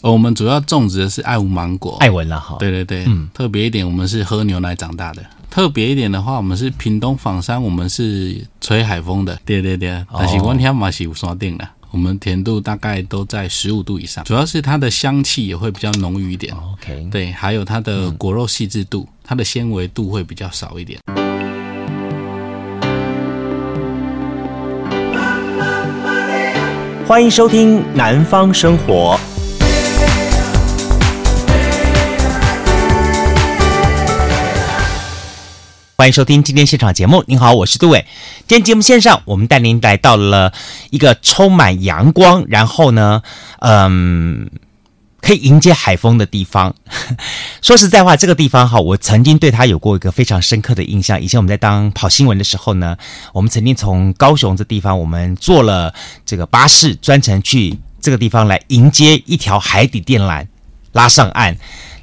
哦，我们主要种植的是爱文芒果，爱文了哈。对对对，嗯，特别一点，我们是喝牛奶长大的。特别一点的话，我们是屏东枋山，我们是吹海风的。对对对，但是我天嘛是有山顶的，我们甜度大概都在十五度以上，主要是它的香气也会比较浓郁一点。OK，对，还有它的果肉细致度，它的纤维度会比较少一点。欢迎收听《南方生活》。欢迎收听今天现场节目。您好，我是杜伟。今天节目线上，我们带您来到了一个充满阳光，然后呢，嗯，可以迎接海风的地方。说实在话，这个地方哈，我曾经对它有过一个非常深刻的印象。以前我们在当跑新闻的时候呢，我们曾经从高雄这地方，我们坐了这个巴士，专程去这个地方来迎接一条海底电缆拉上岸。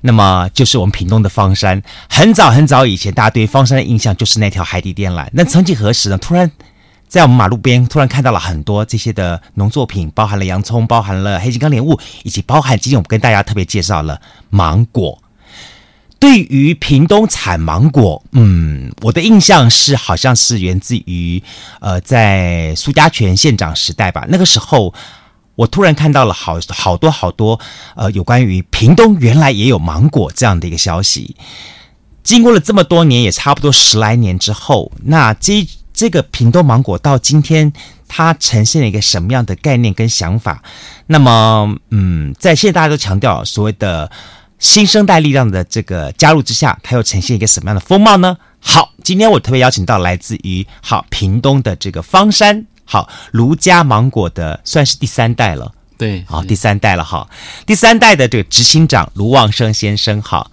那么就是我们屏东的方山，很早很早以前，大家对方山的印象就是那条海底电缆。那曾几何时呢？突然在我们马路边，突然看到了很多这些的农作品，包含了洋葱，包含了黑金刚莲雾，以及包含今天我们跟大家特别介绍了芒果。对于屏东产芒果，嗯，我的印象是好像是源自于呃，在苏家全县长时代吧，那个时候。我突然看到了好好多好多，呃，有关于屏东原来也有芒果这样的一个消息。经过了这么多年，也差不多十来年之后，那这这个屏东芒果到今天，它呈现了一个什么样的概念跟想法？那么，嗯，在现在大家都强调所谓的新生代力量的这个加入之下，它又呈现一个什么样的风貌呢？好，今天我特别邀请到来自于好屏东的这个方山。好，卢家芒果的算是第三代了，对，好，第三代了哈，第三代的这个执行长卢旺生先生，好，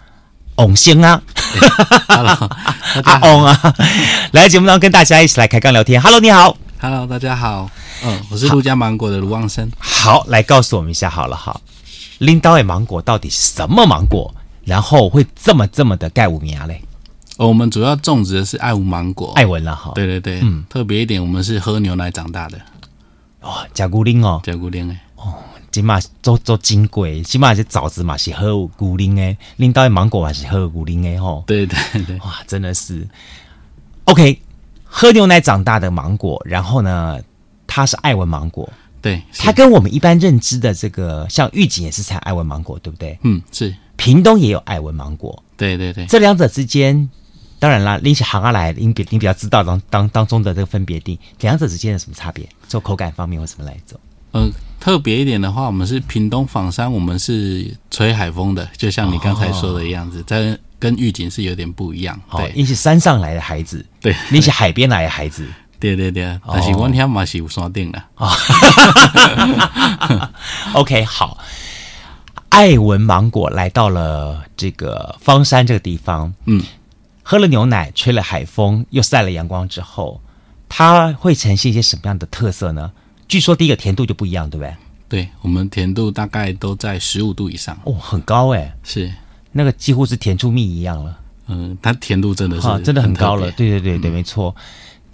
翁星啊，阿翁啊，来节目当中跟大家一起来开杠聊天，Hello，你好，Hello，大家好，嗯，我是卢家芒果的卢旺生，好，来告诉我们一下好了哈，拎刀的芒果到底是什么芒果，然后会这么这么的盖五名嘞？哦，我们主要种植的是爱文芒果，爱文了哈。对对对，嗯，特别一点，我们是喝牛奶长大的。哦，加古灵哦，加古灵哎。哦，起码做做金贵，起码是枣子嘛是喝古灵哎，拎到的芒果还是喝古灵哎吼。对对对，哇，真的是。OK，喝牛奶长大的芒果，然后呢，它是爱文芒果。对，它跟我们一般认知的这个，像玉井也是产爱文芒果，对不对？嗯，是。屏东也有爱文芒果。对对对，这两者之间。当然啦，拎起行啊来，你比你比较知道当当当中的这个分别定，两者之间有什么差别？就口感方面或什么来着？嗯、呃，特别一点的话，我们是屏东枋山，我们是吹海风的，就像你刚才说的样子，哦、在跟玉井是有点不一样。对，拎起山上来的孩子，对，拎起海边来的孩子，对对对，但是我天嘛是有山顶的啊。哦、OK，好，爱文芒果来到了这个方山这个地方，嗯。喝了牛奶，吹了海风，又晒了阳光之后，它会呈现一些什么样的特色呢？据说第一个甜度就不一样，对不对？对，我们甜度大概都在十五度以上哦，很高哎，是那个几乎是甜出蜜一样了。嗯，它甜度真的是真的很高了。对对对对，没错，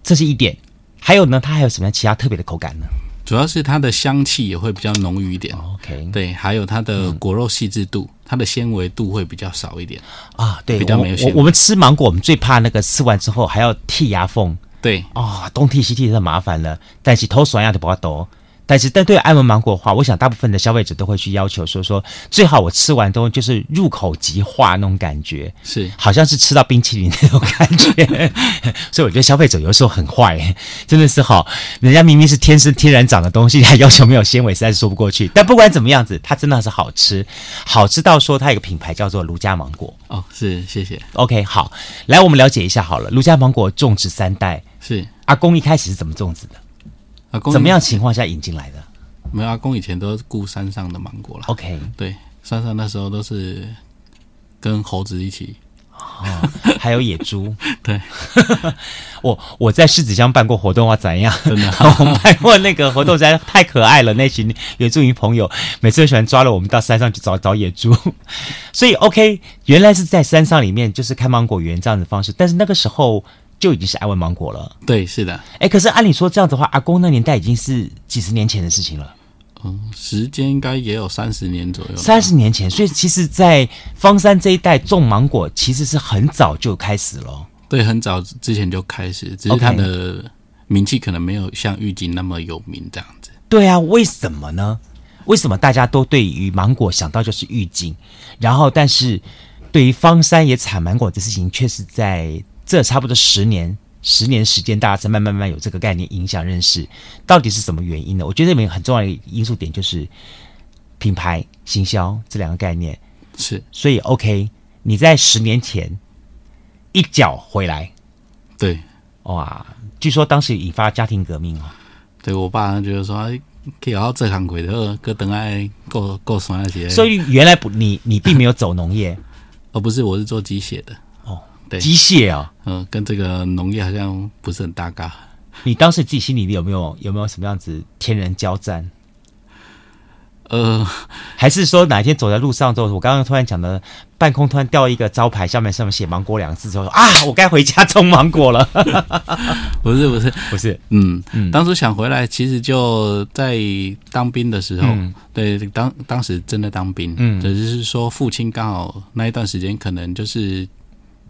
这是一点。还有呢，它还有什么样其他特别的口感呢？主要是它的香气也会比较浓郁一点。OK，对，还有它的果肉细致度。它的纤维度会比较少一点啊，对，比较没有。我们吃芒果，我们最怕那个吃完之后还要剔牙缝，对，啊，东剔西剔太麻烦了，但是头酸呀就不要抖。但是，但对爱文芒果的话，我想大部分的消费者都会去要求说说，最好我吃完都就是入口即化那种感觉，是好像是吃到冰淇淋那种感觉。所以我觉得消费者有时候很坏，真的是好，人家明明是天生天然长的东西，还要求没有纤维，实在是说不过去。但不管怎么样子，它真的是好吃，好吃到说它有个品牌叫做卢家芒果。哦，是，谢谢。OK，好，来我们了解一下好了，卢家芒果种植三代，是阿公一开始是怎么种植的？阿公怎么样情况下引进来的？没有，阿公以前都雇山上的芒果了。OK，对，山上那时候都是跟猴子一起，哦、还有野猪。对，我我在狮子乡办过活动啊，怎样？真的，我们办过那个活动，实在太可爱了。那群原住民朋友每次都喜欢抓了我们到山上去找找野猪。所以 OK，原来是在山上里面就是开芒果园这样的方式，但是那个时候。就已经是爱文芒果了。对，是的。哎，可是按理说这样子的话，阿公那年代已经是几十年前的事情了。嗯，时间应该也有三十年左右。三十年前，所以其实，在方山这一带种芒果，其实是很早就开始了。对，很早之前就开始，只是它的名气可能没有像玉井那么有名这样子。对啊，为什么呢？为什么大家都对于芒果想到就是玉井，然后但是对于方山也产芒果的事情，却是在这差不多十年。十年时间，大家才慢慢慢有这个概念，影响认识，到底是什么原因呢？我觉得里面很重要的因素点就是品牌、行销这两个概念。是，所以 OK，你在十年前一脚回来，对，哇，据说当时引发家庭革命哦。对我爸觉得说，可以好好这行鬼的，哥等爱够够爽那些。所以原来不，你你并没有走农业，哦，不是，我是做机械的。对机械啊，嗯，跟这个农业好像不是很搭嘎。你当时自己心里面有没有有没有什么样子天人交战？呃，还是说哪一天走在路上之后，我刚刚突然讲的半空突然掉一个招牌，下面上面写“芒果”两个字之后，啊，我该回家种芒果了。不是不是 不是，嗯嗯，当初想回来，其实就在当兵的时候，嗯、对，当当时真的当兵，嗯，只是说父亲刚好那一段时间可能就是。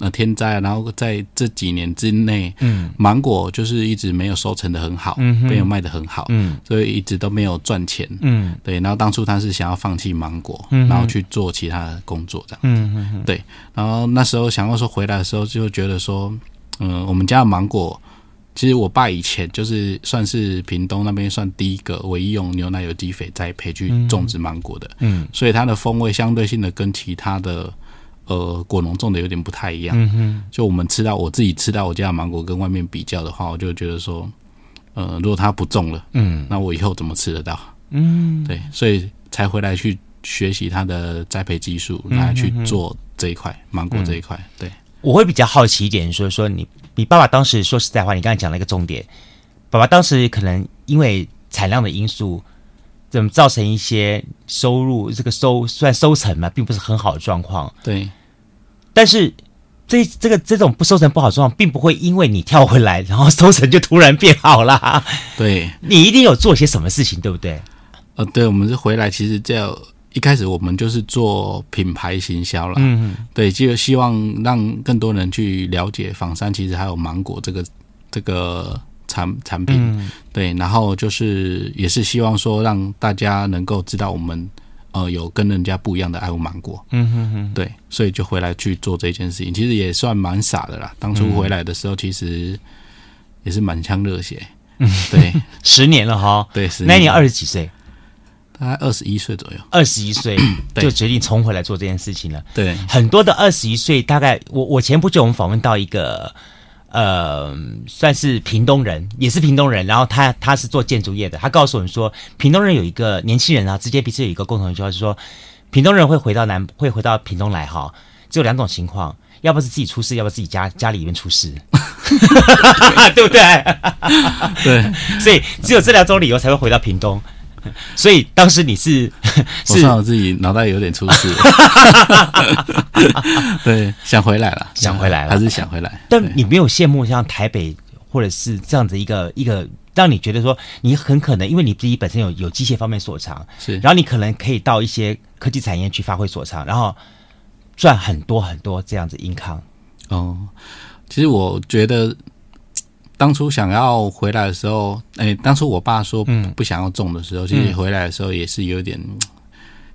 呃，天灾，然后在这几年之内，嗯，芒果就是一直没有收成的很好，嗯，没有卖的很好，嗯，所以一直都没有赚钱，嗯，对。然后当初他是想要放弃芒果，嗯，然后去做其他的工作，这样。子，嗯嗯嗯，对。然后那时候想要说回来的时候，就觉得说，嗯，我们家的芒果，其实我爸以前就是算是屏东那边算第一个唯一用牛奶有机肥栽培去种植芒果的，嗯，所以它的风味相对性的跟其他的。呃，果农种的有点不太一样。嗯哼，就我们吃到我自己吃到我家的芒果跟外面比较的话，我就觉得说，呃，如果他不种了，嗯，那我以后怎么吃得到？嗯，对，所以才回来去学习他的栽培技术，来去做这一块芒果这一块。对，我会比较好奇一点，说说你，你爸爸当时说实在话，你刚才讲了一个重点，爸爸当时可能因为产量的因素。怎么造成一些收入？这个收算收成嘛，并不是很好的状况。对，但是这这个这种不收成不好状况，并不会因为你跳回来，然后收成就突然变好啦。对，你一定有做些什么事情，对不对？呃，对，我们是回来，其实这样一开始我们就是做品牌行销了。嗯嗯，对，就希望让更多人去了解仿山，其实还有芒果这个这个。产产品、嗯、对，然后就是也是希望说让大家能够知道我们呃有跟人家不一样的爱护芒果，嗯哼哼，对，所以就回来去做这件事情，其实也算蛮傻的啦。当初回来的时候，其实也是满腔热血，嗯，对，十年了哈，对，十年，那你二十几岁，大概二十一岁左右，二十一岁 就决定重回来做这件事情了。对，很多的二十一岁，大概我我前不久我们访问到一个。呃，算是屏东人，也是屏东人。然后他他是做建筑业的。他告诉我们说，屏东人有一个年轻人啊，之间彼此有一个共同的就是说，屏东人 会回到南，会回到屏东来哈，只有两种情况，要不是自己出事，要不是自己家家里面出事，对不对？对，所以只有这两种理由才会回到屏东。所以当时你是，我算我自己脑袋有点出事，对，想回来了，想回来了，还是想回来。但你没有羡慕像台北或者是这样子一个一个，让你觉得说你很可能，因为你自己本身有有机械方面所长，是，然后你可能可以到一些科技产业去发挥所长，然后赚很多很多这样子 income。哦，其实我觉得。当初想要回来的时候，哎，当初我爸说不想要种的时候，嗯、其实回来的时候也是有点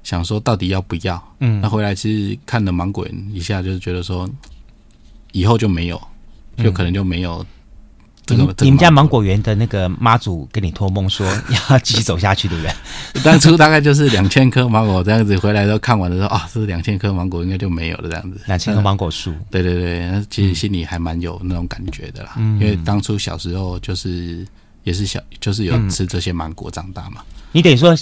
想说到底要不要。嗯，那回来其实看了芒果一下，就是觉得说以后就没有，就可能就没有。这个、你们家芒果园的那个妈祖跟你托梦说 要继续走下去，对不对？当初大概就是两千棵芒果这样子，回来都看完的时候啊，这两千棵芒果应该就没有了这样子。两千棵芒果树，对 对对，其实心里还蛮有那种感觉的啦。嗯，因为当初小时候就是也是小，就是有吃这些芒果长大嘛。嗯、你等于说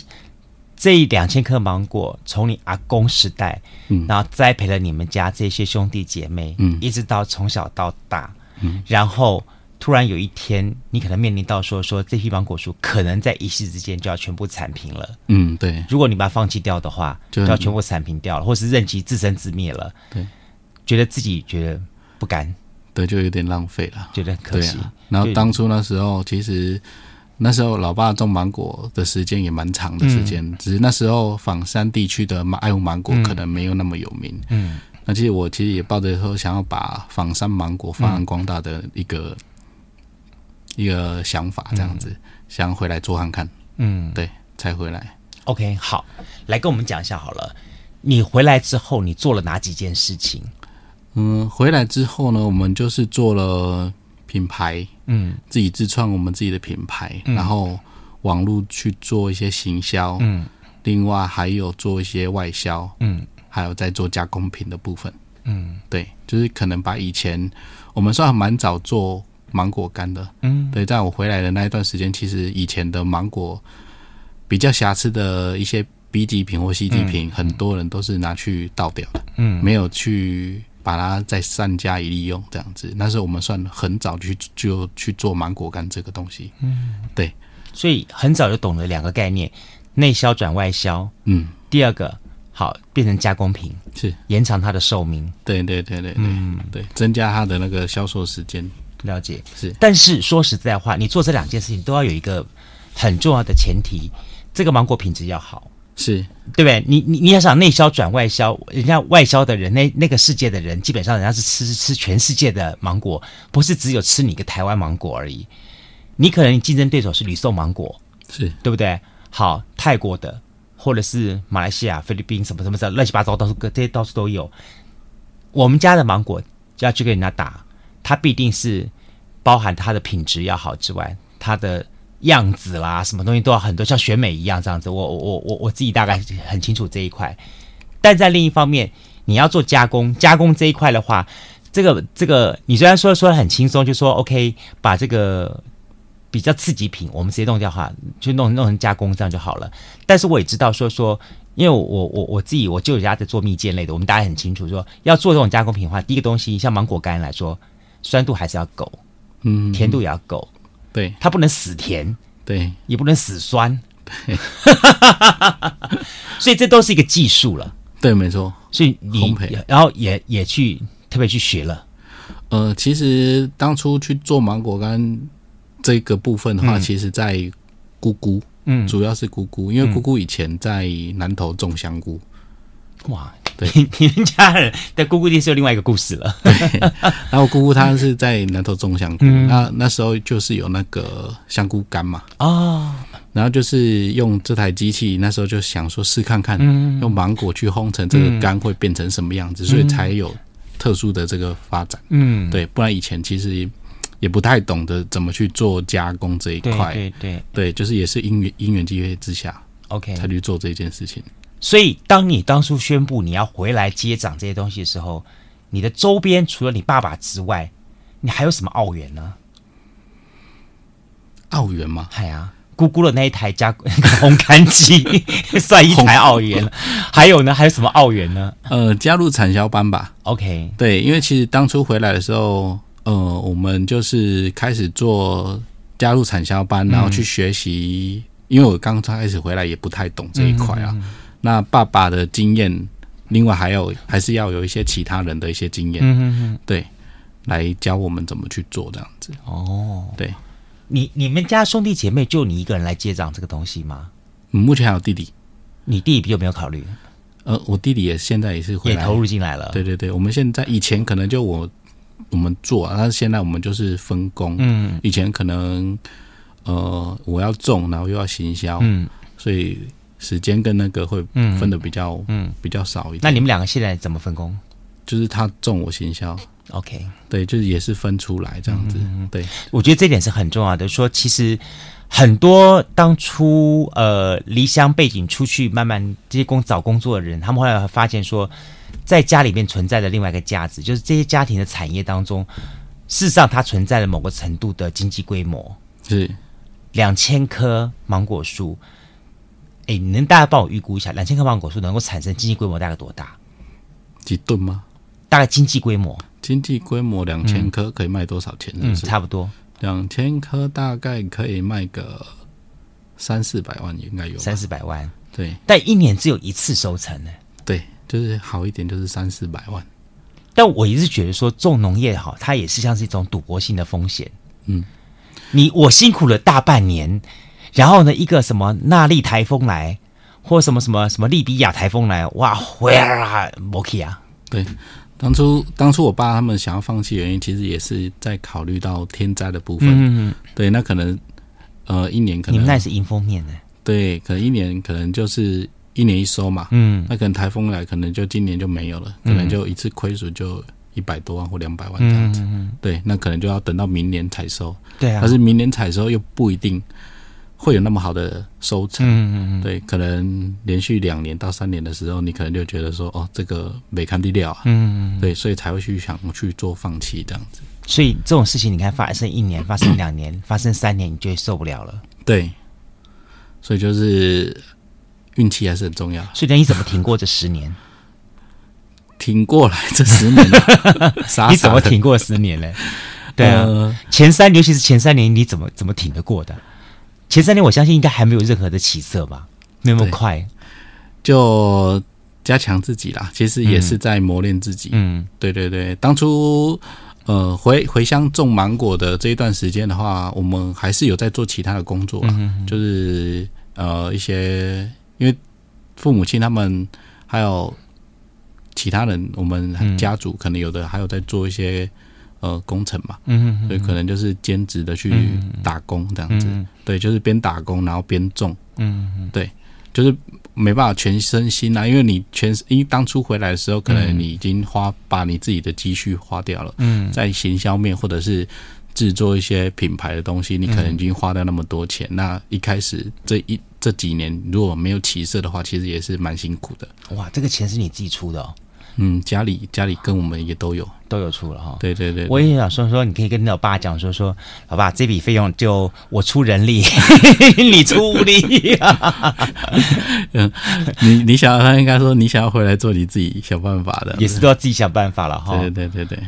这两千棵芒果从你阿公时代，嗯，然后栽培了你们家这些兄弟姐妹，嗯，一直到从小到大，嗯，然后。突然有一天，你可能面临到说说这批芒果树可能在一夕之间就要全部铲平了。嗯，对。如果你把它放弃掉的话，就要全部铲平掉了，或是任其自生自灭了。对，觉得自己觉得不甘，对，就有点浪费了，觉得可惜。然后当初那时候，其实那时候老爸种芒果的时间也蛮长的时间，嗯、只是那时候仿山地区的爱护芒果可能没有那么有名。嗯，那其实我其实也抱着说想要把仿山芒果发扬光大的一个、嗯、一个想法，这样子、嗯、想回来做看看。嗯，对，才回来。OK，好，来跟我们讲一下好了。你回来之后，你做了哪几件事情？嗯，回来之后呢，我们就是做了品牌，嗯，自己自创我们自己的品牌，嗯、然后网络去做一些行销，嗯，另外还有做一些外销，嗯，还有在做加工品的部分，嗯，对，就是可能把以前我们算蛮早做芒果干的，嗯，对，在我回来的那一段时间，其实以前的芒果比较瑕疵的一些 B 级品或 C 级品，嗯、很多人都是拿去倒掉的，嗯，没有去。把它再善加以利用，这样子，那是我们算很早去就去做芒果干这个东西。嗯，对，所以很早就懂了两个概念：内销转外销。嗯，第二个好变成加工品，是延长它的寿命。对对对对对，嗯，对，增加它的那个销售时间。了解是，但是说实在话，你做这两件事情都要有一个很重要的前提：这个芒果品质要好。是对不对？你你你要想内销转外销，人家外销的人，那那个世界的人，基本上人家是吃吃全世界的芒果，不是只有吃你个台湾芒果而已。你可能竞争对手是吕宋芒果，是对不对？好，泰国的或者是马来西亚、菲律宾什么什么的，乱七八糟到处各这些到处都有。我们家的芒果就要去跟人家打，它必定是包含它的品质要好之外，它的。样子啦，什么东西都要很多，像选美一样这样子。我我我我我自己大概很清楚这一块，但在另一方面，你要做加工，加工这一块的话，这个这个，你虽然说说的很轻松，就说 OK，把这个比较刺激品，我们直接弄掉哈，就弄弄成加工这样就好了。但是我也知道说说，因为我我我自己我舅舅家在做蜜饯类的，我们大家很清楚说，要做这种加工品的话，第一个东西像芒果干来说，酸度还是要够，嗯，甜度也要够。对，它不能死甜，对，也不能死酸，对，所以这都是一个技术了。对，没错。所以你烘焙，然后也也去特别去学了。呃，其实当初去做芒果干这个部分的话，嗯、其实在姑姑，嗯，主要是姑姑，因为姑姑以前在南投种香菇，哇。对，你们家人的姑姑店是有另外一个故事了。对，然后姑姑她是在南投种香菇，嗯、那那时候就是有那个香菇干嘛。哦。然后就是用这台机器，那时候就想说试看看，嗯、用芒果去烘成这个干会变成什么样子，嗯、所以才有特殊的这个发展。嗯，对，不然以前其实也不太懂得怎么去做加工这一块。对对对，对，就是也是因缘因缘机会之下，OK，才去做这件事情。所以，当你当初宣布你要回来接掌这些东西的时候，你的周边除了你爸爸之外，你还有什么奥援呢？奥援吗？哎呀，姑姑的那一台加烘干机 算一台奥援了。还有呢？还有什么奥援呢？呃，加入产销班吧。OK，对，因为其实当初回来的时候，呃，我们就是开始做加入产销班，然后去学习。嗯、因为我刚开始回来也不太懂这一块啊。那爸爸的经验，另外还有还是要有一些其他人的一些经验，对，来教我们怎么去做这样子。哦，对，你你们家兄弟姐妹就你一个人来接掌这个东西吗？目前还有弟弟，你弟弟有没有考虑？呃，我弟弟也现在也是会也投入进来了。对对对，我们现在以前可能就我我们做，但是现在我们就是分工。嗯，以前可能呃我要种，然后又要行销，嗯，所以。时间跟那个会分的比较嗯，嗯比较少一点。那你们两个现在怎么分工？就是他种我行销，OK，对，就是也是分出来这样子。嗯、对，我觉得这点是很重要的。说其实很多当初呃离乡背景出去慢慢这些工找工作的人，他们后来发现说，在家里面存在的另外一个价值，就是这些家庭的产业当中，事实上它存在了某个程度的经济规模。是两千棵芒果树。哎，你能大概帮我预估一下，两千棵芒果树能够产生经济规模大概多大？几吨吗？大概经济规模？经济规模两千棵可以卖多少钱？嗯，差不多。两千棵大概可以卖个三四百万，应该有三四百万。对，但一年只有一次收成呢。对，就是好一点，就是三四百万。但我一直觉得说种农业好，它也是像是一种赌博性的风险。嗯，你我辛苦了大半年，然后呢，一个什么纳利台风来，或什么什么什么利比亚台风来，哇，回啊，莫去啊！对，当初当初我爸他们想要放弃原因，其实也是在考虑到天灾的部分。嗯嗯。对，那可能呃一年可能你们那是迎风面的。对，可能一年可能就是一年一收嘛。嗯。那可能台风来，可能就今年就没有了，可能就一次亏损就。一百多万或两百万这样子，嗯嗯嗯，对，那可能就要等到明年采收。对啊，但是明年采收又不一定会有那么好的收成。嗯嗯嗯，对，可能连续两年到三年的时候，你可能就觉得说，哦，这个没看地料啊。嗯嗯，对，所以才会去想去做放弃这样子。所以这种事情，你看发生一年，发生两年，发生三年，你就会受不了了。对，所以就是运气还是很重要。所以那你怎么挺过这十年？挺过来这十年了，傻傻你怎么挺过十年嘞？对啊，呃、前三，尤其是前三年，你怎么怎么挺得过的？前三年，我相信应该还没有任何的起色吧，那么快。就加强自己啦，其实也是在磨练自己。嗯，对对对，当初呃回回乡种芒果的这一段时间的话，我们还是有在做其他的工作啦，就是呃一些因为父母亲他们还有。其他人，我们家族可能有的还有在做一些呃工程嘛，嗯嗯，所以可能就是兼职的去打工这样子，嗯、对，就是边打工然后边种，嗯嗯，对，就是没办法全身心啊，因为你全因为当初回来的时候，可能你已经花把你自己的积蓄花掉了，嗯，在行销面或者是制作一些品牌的东西，你可能已经花掉那么多钱，那一开始这一这几年如果没有起色的话，其实也是蛮辛苦的。哇，这个钱是你自己出的哦？嗯，家里家里跟我们也都有都有出了哈。对对对，对，我也想说说，你可以跟你老爸讲说说，老爸这笔费用就我出人力，你出物力。嗯，你你想要他应该说你想要回来做你自己想办法的，也是都要自己想办法了哈。对对对对，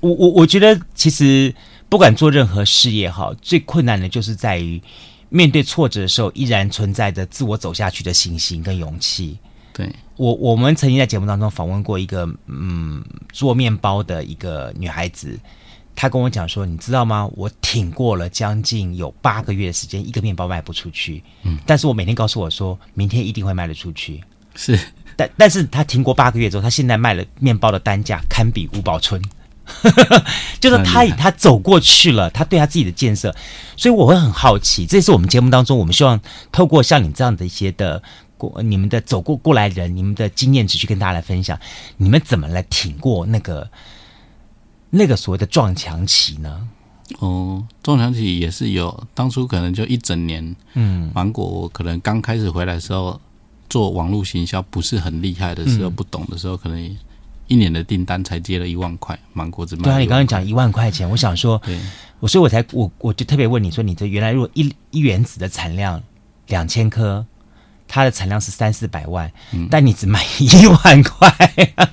我我我觉得其实不管做任何事业哈，最困难的就是在于。面对挫折的时候，依然存在着自我走下去的信心跟勇气。对，我，我们曾经在节目当中访问过一个嗯做面包的一个女孩子，她跟我讲说：“你知道吗？我挺过了将近有八个月的时间，一个面包卖不出去。嗯，但是我每天告诉我说，明天一定会卖得出去。是，但但是她挺过八个月之后，她现在卖了面包的单价堪比吴宝春。”就是他，他走过去了，他对他自己的建设，所以我会很好奇，这也是我们节目当中，我们希望透过像你这样的一些的过，你们的走过过来人，你们的经验值去跟大家来分享，你们怎么来挺过那个那个所谓的撞墙期呢？哦，撞墙期也是有，当初可能就一整年，嗯，芒果我可能刚开始回来的时候，做网络行销不是很厉害的时候，嗯、不懂的时候，可能。一年的订单才接了一万块，芒果只卖。对啊，你刚刚讲一万块钱，我想说，对我所以我才我我就特别问你说，你这原来如果一一原子的产量两千颗，它的产量是三四百万，嗯、但你只卖一万块。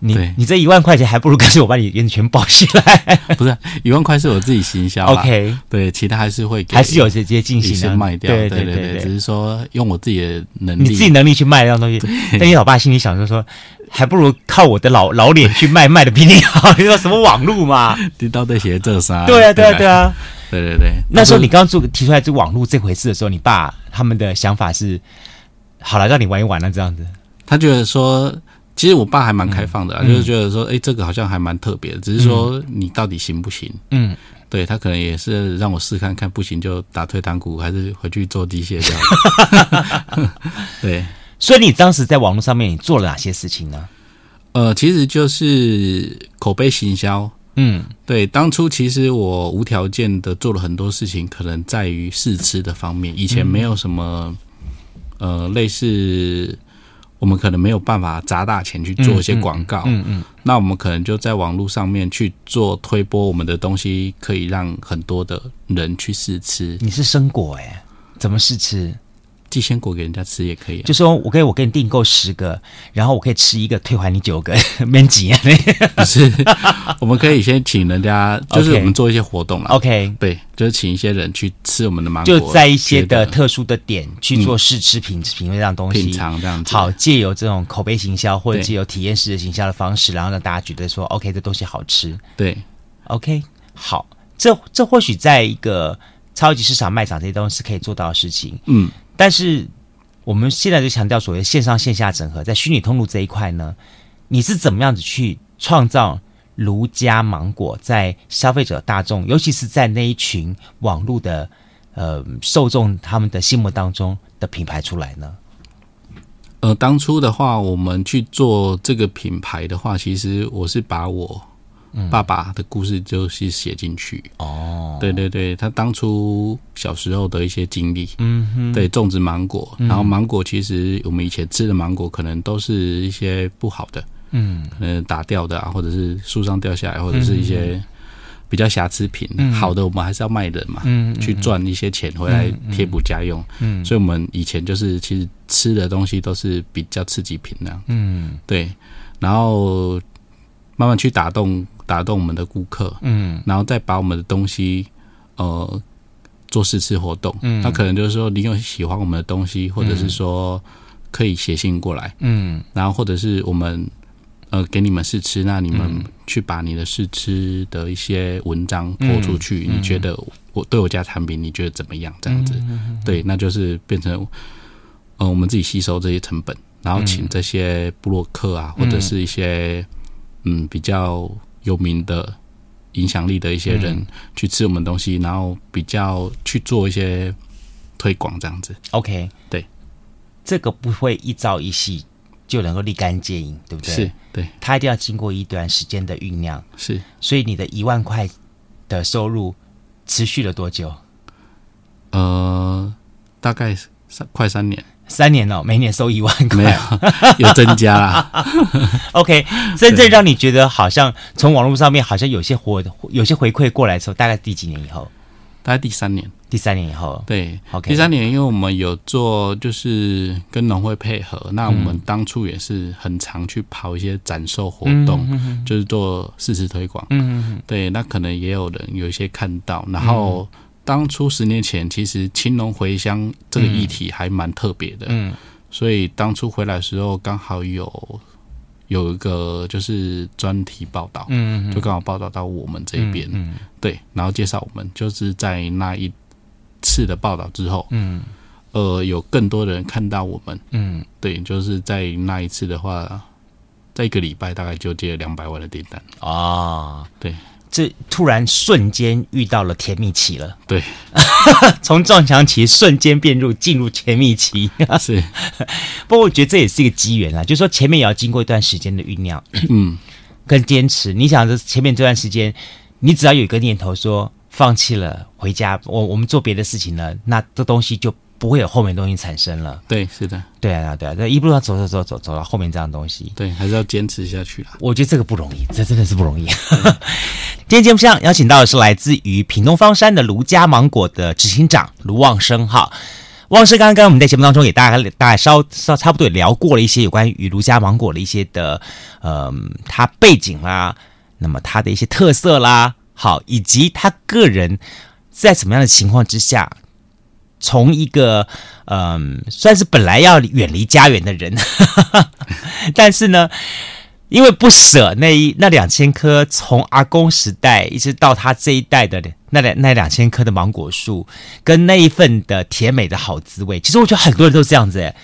你你这一万块钱还不如干脆我把你烟全包起来。不是一万块是我自己行销，OK，对，其他还是会给还是有些些进行的卖掉，对对对对，只是说用我自己的能力，你自己能力去卖这样东西。但你老爸心里想说说，还不如靠我的老 老脸去卖，卖的比你好。你说什么网路嘛？你到底写这啥？对啊对啊对啊，对对对。那时候你刚刚做提出来这网络这回事的时候，你爸他们的想法是，好了，让你玩一玩了这样子。他觉得说。其实我爸还蛮开放的，嗯、就是觉得说，哎、欸，这个好像还蛮特别的，只是说你到底行不行？嗯，对，他可能也是让我试看看，不行就打退堂鼓，还是回去做机械这样。对，所以你当时在网络上面你做了哪些事情呢？呃，其实就是口碑行销。嗯，对，当初其实我无条件的做了很多事情，可能在于试吃的方面，以前没有什么、嗯、呃类似。我们可能没有办法砸大钱去做一些广告，嗯嗯，嗯嗯，那我们可能就在网络上面去做推播，我们的东西可以让很多的人去试吃。你是生果哎，怎么试吃？寄鲜果给人家吃也可以，就说我可以，我给你订购十个，然后我可以吃一个，退还你九个，免几啊？不是，我们可以先请人家，就是我们做一些活动 OK，对，就是请一些人去吃我们的芒果，就在一些的特殊的点去做试吃品品味这样东西，品尝这样子。好，借由这种口碑行销或者借由体验式的行销的方式，然后让大家觉得说，OK，这东西好吃。对，OK，好。这这或许在一个超级市场卖场这些东西是可以做到的事情。嗯，但是我们现在就强调所谓线上线下整合，在虚拟通路这一块呢，你是怎么样子去创造如家芒果在消费者大众，尤其是在那一群网络的呃受众他们的心目当中的品牌出来呢？呃，当初的话，我们去做这个品牌的话，其实我是把我爸爸的故事就是写进去。哦，对对对，他当初小时候的一些经历，嗯哼，对，种植芒果，然后芒果其实我们以前吃的芒果可能都是一些不好的，嗯，可能打掉的啊，或者是树上掉下来，或者是一些。比较瑕疵品，嗯、好的我们还是要卖的嘛，嗯嗯、去赚一些钱回来贴补家用。嗯嗯、所以我们以前就是其实吃的东西都是比较刺激品那样。嗯，对，然后慢慢去打动打动我们的顾客，嗯，然后再把我们的东西呃做试吃活动。嗯，那可能就是说你有喜欢我们的东西，或者是说可以写信过来，嗯，然后或者是我们。呃，给你们试吃，那你们去把你的试吃的一些文章播出去，嗯、你觉得我对我家产品你觉得怎么样？这样子，嗯、对，那就是变成呃，我们自己吸收这些成本，然后请这些布洛克啊，或者是一些嗯比较有名的、影响力的一些人去吃我们东西，然后比较去做一些推广，这样子。OK，对，这个不会一朝一夕。就能够立竿见影，对不对？是，对。它一定要经过一段时间的酝酿。是，所以你的一万块的收入持续了多久？呃，大概三快三年。三年哦，每年收一万块，没有，有增加啦。OK，真正让你觉得好像从网络上面好像有些活有些回馈过来的时候，大概第几年以后？大概第三年，第三年以后，对，OK，第三年，因为我们有做，就是跟农会配合，那我们当初也是很常去跑一些展售活动，嗯、就是做事实推广，嗯，对，那可能也有人有一些看到，然后当初十年前，其实青龙回乡这个议题还蛮特别的，嗯，所以当初回来的时候刚好有。有一个就是专题报道，嗯，就刚好报道到我们这边，嗯，对，然后介绍我们，就是在那一次的报道之后，嗯，呃，有更多的人看到我们，嗯，对，就是在那一次的话，在一个礼拜大概就接了两百万的订单。啊，对。这突然瞬间遇到了甜蜜期了，对，从撞墙期瞬间变入进入甜蜜期，是。不过我觉得这也是一个机缘啦，就是说前面也要经过一段时间的酝酿，嗯，跟坚持。你想着前面这段时间，你只要有一个念头说放弃了，回家，我我们做别的事情了，那这东西就。不会有后面东西产生了，对，是的，对啊，对啊，这一路上走走走走走到后面这样东西，对，还是要坚持下去了。我觉得这个不容易，这真的是不容易。今天节目上邀请到的是来自于屏东方山的卢家芒果的执行长卢旺生，哈，旺生刚刚跟我们在节目当中也大概大概稍稍差不多也聊过了一些有关于卢家芒果的一些的，呃，他背景啦，那么他的一些特色啦，好，以及他个人在什么样的情况之下。从一个嗯，算是本来要远离家园的人，但是呢，因为不舍那一那两千棵从阿公时代一直到他这一代的那两那两千棵的芒果树，跟那一份的甜美的好滋味，其实我觉得很多人都是这样子诶，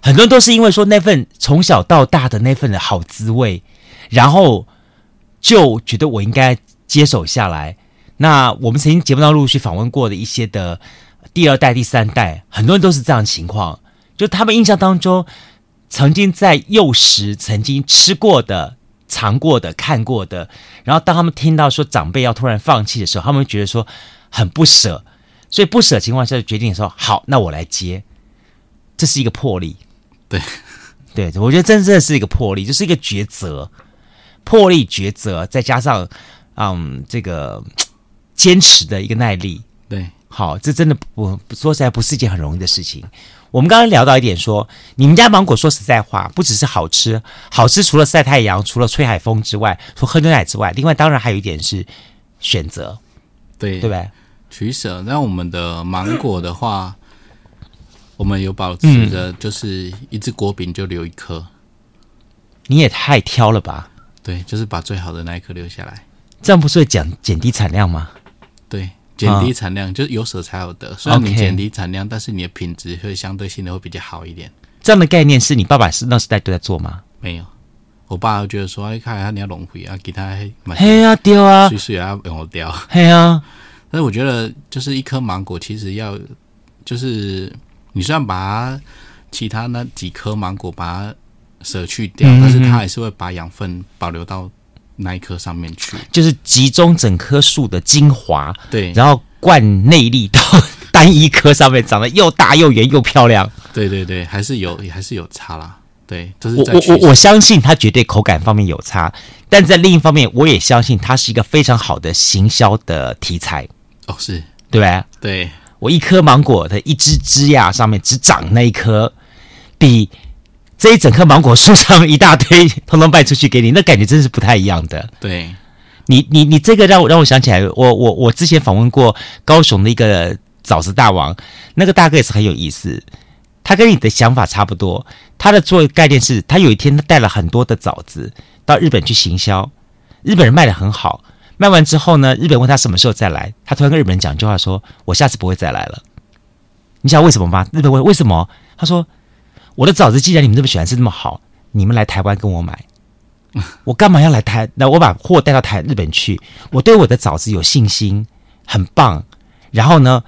很多人都是因为说那份从小到大的那份的好滋味，然后就觉得我应该接手下来。那我们曾经节目当中陆续访问过的一些的。第二代、第三代，很多人都是这样的情况，就他们印象当中，曾经在幼时曾经吃过的、尝过的、看过的，然后当他们听到说长辈要突然放弃的时候，他们觉得说很不舍，所以不舍情况下就决定说好，那我来接，这是一个魄力，对，对，我觉得真正是一个魄力，就是一个抉择，魄力抉择，再加上嗯这个坚持的一个耐力，好，这真的不说实在不是一件很容易的事情。我们刚刚聊到一点说，说你们家芒果说实在话，不只是好吃，好吃除了晒太阳，除了吹海风之外，除喝牛奶之外，另外当然还有一点是选择，对对吧？取舍。那我们的芒果的话，我们有保持着，就是一只果饼就留一颗。嗯。你也太挑了吧？对，就是把最好的那一颗留下来，这样不是会减减低产量吗？对，减低产量、嗯、就是有舍才有得。虽然你减低产量但是你的品质会相对性的会比较好一点。这样的概念是你爸爸是那时代都在做吗？没有，我爸觉得说，哎，看看你要浪费啊，给他买。嘿啊，丢啊，水水啊，用掉。嘿啊，但是我觉得，就是一颗芒果，其实要，就是你虽然把它其他那几颗芒果把它舍去掉，嗯、但是它还是会把养分保留到。那一棵上面去，就是集中整棵树的精华，对，然后灌内力到单一棵上面，长得又大又圆又漂亮。对对对，还是有，还是有差啦。对，就是我我我我相信它绝对口感方面有差，但在另一方面，我也相信它是一个非常好的行销的题材。哦，是对吧？对，我一颗芒果的一枝枝桠上面只长那一颗，比。这一整棵芒果树上一大堆，通通卖出去给你，那感觉真是不太一样的。对，你你你这个让我让我想起来，我我我之前访问过高雄的一个枣子大王，那个大哥也是很有意思，他跟你的想法差不多。他的做概念是他有一天他带了很多的枣子到日本去行销，日本人卖的很好，卖完之后呢，日本问他什么时候再来，他突然跟日本人讲一句话说：“我下次不会再来了。”你想为什么吗？日本问为什么？他说。我的枣子既然你们这么喜欢吃这么好，你们来台湾跟我买，我干嘛要来台？那我把货带到台日本去，我对我的枣子有信心，很棒。然后呢，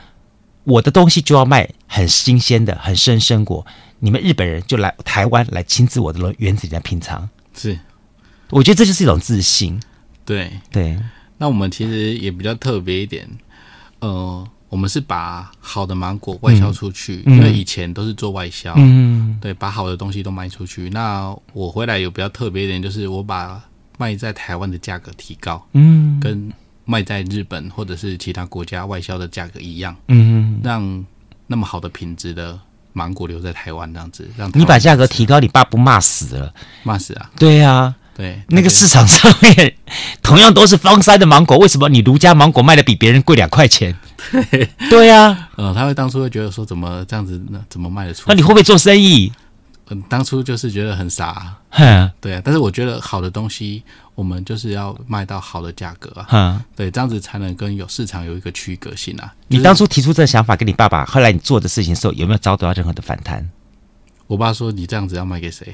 我的东西就要卖很新鲜的、很生生果。你们日本人就来台湾来亲自我的园子里来品尝。是，我觉得这就是一种自信。对对，那我们其实也比较特别一点，呃。我们是把好的芒果外销出去，嗯、因为以前都是做外销，嗯，对，把好的东西都卖出去。那我回来有比较特别一点，就是我把卖在台湾的价格提高，嗯，跟卖在日本或者是其他国家外销的价格一样，嗯，让那么好的品质的芒果留在台湾，这样子，让你把价格提高，你爸不骂死了？骂死啊！对、啊。对，那个市场上面同样都是方山的芒果，为什么你卢家芒果卖的比别人贵两块钱？对，对呀、啊，呃，他会当初会觉得说，怎么这样子，那怎么卖得出？那你会不会做生意？嗯，当初就是觉得很傻，哼，对啊。但是我觉得好的东西，我们就是要卖到好的价格啊，哼，对，这样子才能跟有市场有一个区隔性啊。你当初提出这个想法跟你爸爸，后来你做的事情的时候，有没有遭到任何的反弹？我爸说：“你这样子要卖给谁？”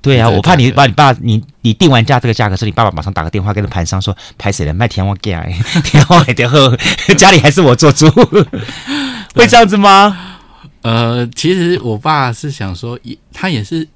对啊，我怕你把你爸你你定完价这个价格时，你爸爸马上打个电话跟盘商说，拍谁了卖田王价，天王点后家里还是我做主，会这样子吗？呃，其实我爸是想说，他也是。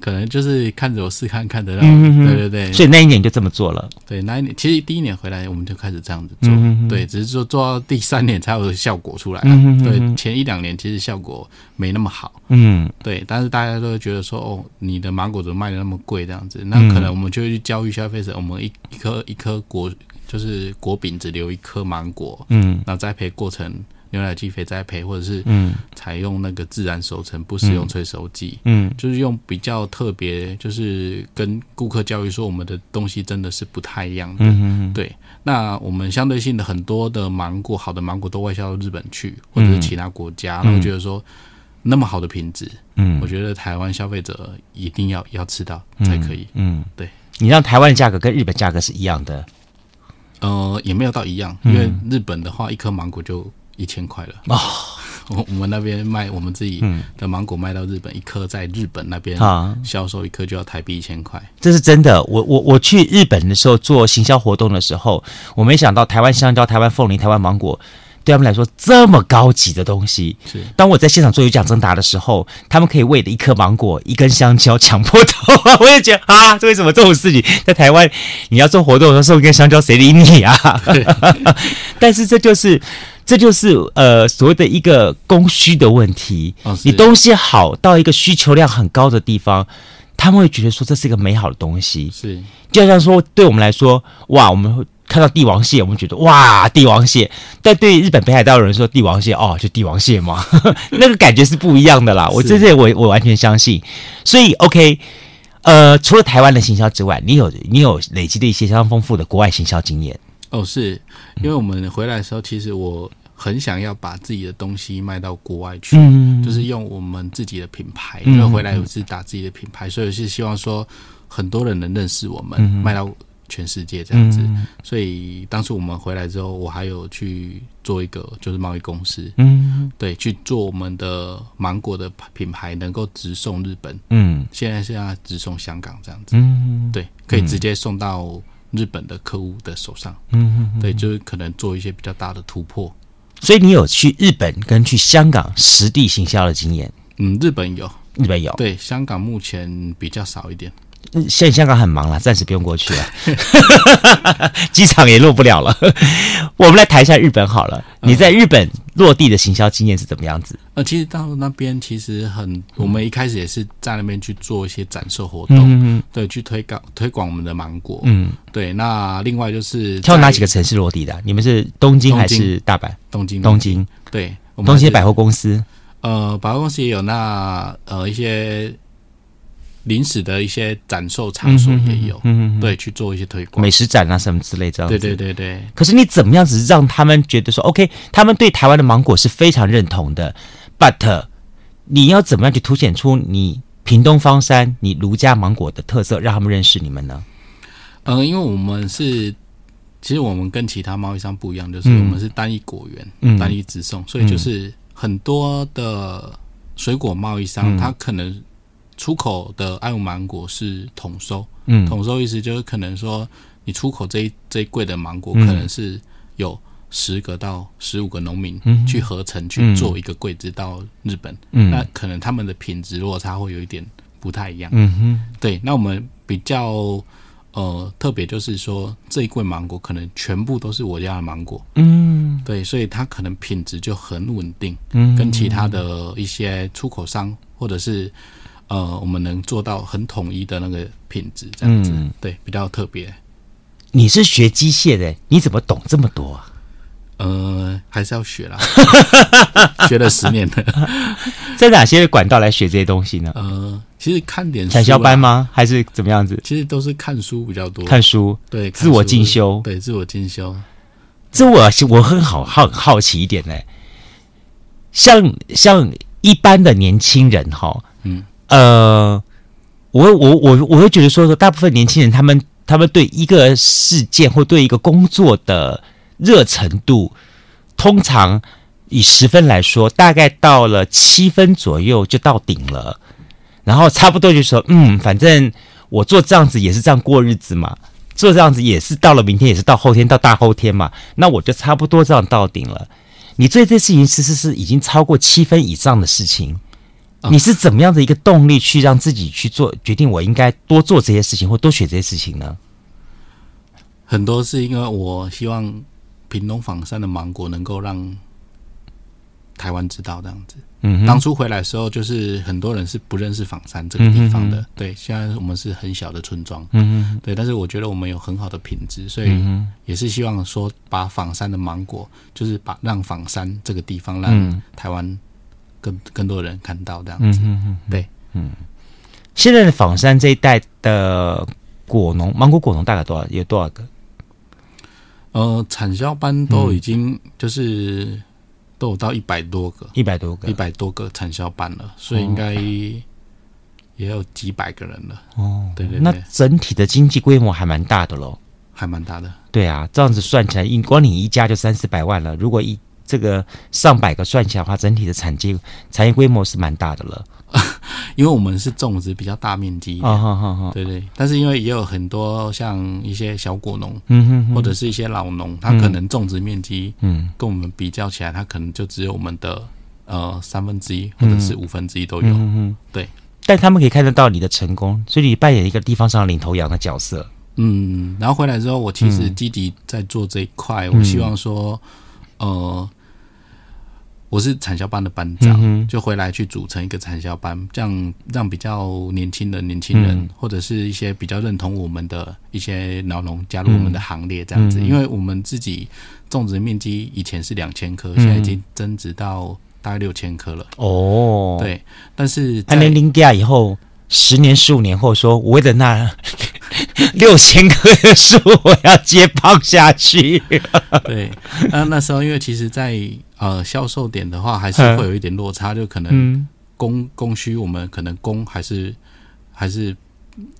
可能就是看着我试看看的那种，嗯、对对对，所以那一年就这么做了。对，那一年其实第一年回来我们就开始这样子做，嗯、对，只是说做到第三年才有效果出来。嗯、对，前一两年其实效果没那么好。嗯，对，但是大家都会觉得说，哦，你的芒果怎么卖的那么贵这样子？那可能我们就会去教育消费者，我们一一颗一颗果就是果饼只留一颗芒果，嗯，那栽培过程。牛奶机肥栽培，或者是嗯，采用那个自然熟成，不使用催熟剂，嗯，就是用比较特别，就是跟顾客教育说，我们的东西真的是不太一样的，嗯，对。那我们相对性的很多的芒果，好的芒果都外销到日本去，或者是其他国家，然后觉得说那么好的品质，嗯，我觉得台湾消费者一定要要吃到才可以，嗯，对。你让台湾的价格跟日本价格是一样的，呃，也没有到一样，因为日本的话，一颗芒果就。一千块了啊，我我们那边卖我们自己的芒果卖到日本，一颗在日本那边销售一颗就要台币一千块，这是真的。我我我去日本的时候做行销活动的时候，我没想到台湾香蕉、台湾凤梨、台湾芒果对他们来说这么高级的东西。是当我在现场做有奖征答的时候，他们可以为了一颗芒果、一根香蕉抢破头，我也觉得啊，这为什么这种事情在台湾你要做活动的时候送一根香蕉，谁理你啊？但是这就是。这就是呃所谓的一个供需的问题。哦、你东西好到一个需求量很高的地方，他们会觉得说这是一个美好的东西。是，就像说对我们来说，哇，我们会看到帝王蟹，我们觉得哇，帝王蟹。但对日本北海道的人说帝王蟹，哦，就帝王蟹嘛，那个感觉是不一样的啦。我这这我我完全相信。所以 OK，呃，除了台湾的行销之外，你有你有累积的一些相当丰富的国外行销经验。哦，是因为我们回来的时候，其实我。很想要把自己的东西卖到国外去，嗯，就是用我们自己的品牌，嗯，因为回来我是打自己的品牌，所以是希望说很多人能认识我们，嗯，卖到全世界这样子。嗯、所以当初我们回来之后，我还有去做一个就是贸易公司，嗯，对，去做我们的芒果的品牌能够直送日本，嗯，现在是要直送香港这样子，嗯，对，可以直接送到日本的客户的手上，嗯，对，就是可能做一些比较大的突破。所以你有去日本跟去香港实地行销的经验？嗯，日本有，日本有，对，香港目前比较少一点。现在香港很忙了，暂时不用过去了，机场也落不了了。我们来谈一下日本好了。你在日本落地的行销经验是怎么样子？呃，其实到那边其实很，我们一开始也是在那边去做一些展售活动，嗯，对，去推广推广我们的芒果，嗯，对。那另外就是挑哪几个城市落地的？你们是东京还是大阪？东京，东京，对，东京百货公司，呃，百货公司也有那呃一些。临时的一些展售场所也有，嗯，对，去做一些推广，美食展啊什么之类这样子。对对对对。可是你怎么样子让他们觉得说，OK，他们对台湾的芒果是非常认同的，But 你要怎么样去凸显出你屏东方山、你卢家芒果的特色，让他们认识你们呢？嗯、呃，因为我们是，其实我们跟其他贸易商不一样，就是我们是单一果园，嗯，单一直送，所以就是很多的水果贸易商，他、嗯、可能。出口的爱文芒果是统收，嗯，统收意思就是可能说你出口这一这一柜的芒果，可能是有十个到十五个农民去合成去做一个柜子到日本，嗯，那可能他们的品质落差会有一点不太一样，嗯哼，对，那我们比较呃特别就是说这一柜芒果可能全部都是我家的芒果，嗯，对，所以它可能品质就很稳定，嗯，跟其他的一些出口商或者是。呃，我们能做到很统一的那个品质，这样子，嗯、对，比较特别。你是学机械的，你怎么懂这么多啊？呃，还是要学啦，学了十年了。在哪些管道来学这些东西呢？呃，其实看点产销班吗？还是怎么样子？其实都是看书比较多，看书，对，自我进修，对，自我进修。这我我很好好好奇一点呢，像像一般的年轻人哈，嗯。呃，我我我我会觉得说，说大部分年轻人他们他们对一个事件或对一个工作的热程度，通常以十分来说，大概到了七分左右就到顶了，然后差不多就说，嗯，反正我做这样子也是这样过日子嘛，做这样子也是到了明天也是到后天到大后天嘛，那我就差不多这样到顶了。你做这事情其实是已经超过七分以上的事情。你是怎么样的一个动力去让自己去做决定？我应该多做这些事情，或多学这些事情呢？很多是因为我希望屏东枋山的芒果能够让台湾知道这样子。嗯，当初回来的时候，就是很多人是不认识枋山这个地方的。对，现在我们是很小的村庄。嗯嗯，对，但是我觉得我们有很好的品质，所以也是希望说把枋山的芒果，就是把让枋山这个地方让台湾。更更多人看到这样子，嗯嗯对，嗯。现在的仿山这一带的果农，芒果果农大概多少？有多少个？呃，产销班都已经就是都有到一百多个，一百多个，一百多个产销班了，所以应该也有几百个人了。哦，对对对，那整体的经济规模还蛮大的喽，还蛮大的。对啊，这样子算起来，一光你一家就三四百万了。如果一这个上百个算起来的话，整体的产业产业规模是蛮大的了。因为我们是种植比较大面积，对对。但是因为也有很多像一些小果农，嗯哼哼，或者是一些老农，他可能种植面积，嗯，跟我们比较起来，他可能就只有我们的呃三分之一或者是五分之一都有，嗯哼，对。但他们可以看得到你的成功，所以你扮演一个地方上领头羊的角色。嗯，然后回来之后，我其实积极在做这一块，嗯、我希望说，呃。我是产销班的班长，嗯、就回来去组成一个产销班，这样让比较年轻的年轻人，嗯、或者是一些比较认同我们的一些老农加入我们的行列，这样子。嗯、因为我们自己种植面积以前是两千棵，现在已经增值到大概六千棵了。哦，对，但是在年龄大以后，十年、十五年后说，说我为了那 六千棵的树，我要接棒下去。对，那那时候因为其实，在呃，销售点的话，还是会有一点落差，嗯、就可能供供需，我们可能供还是还是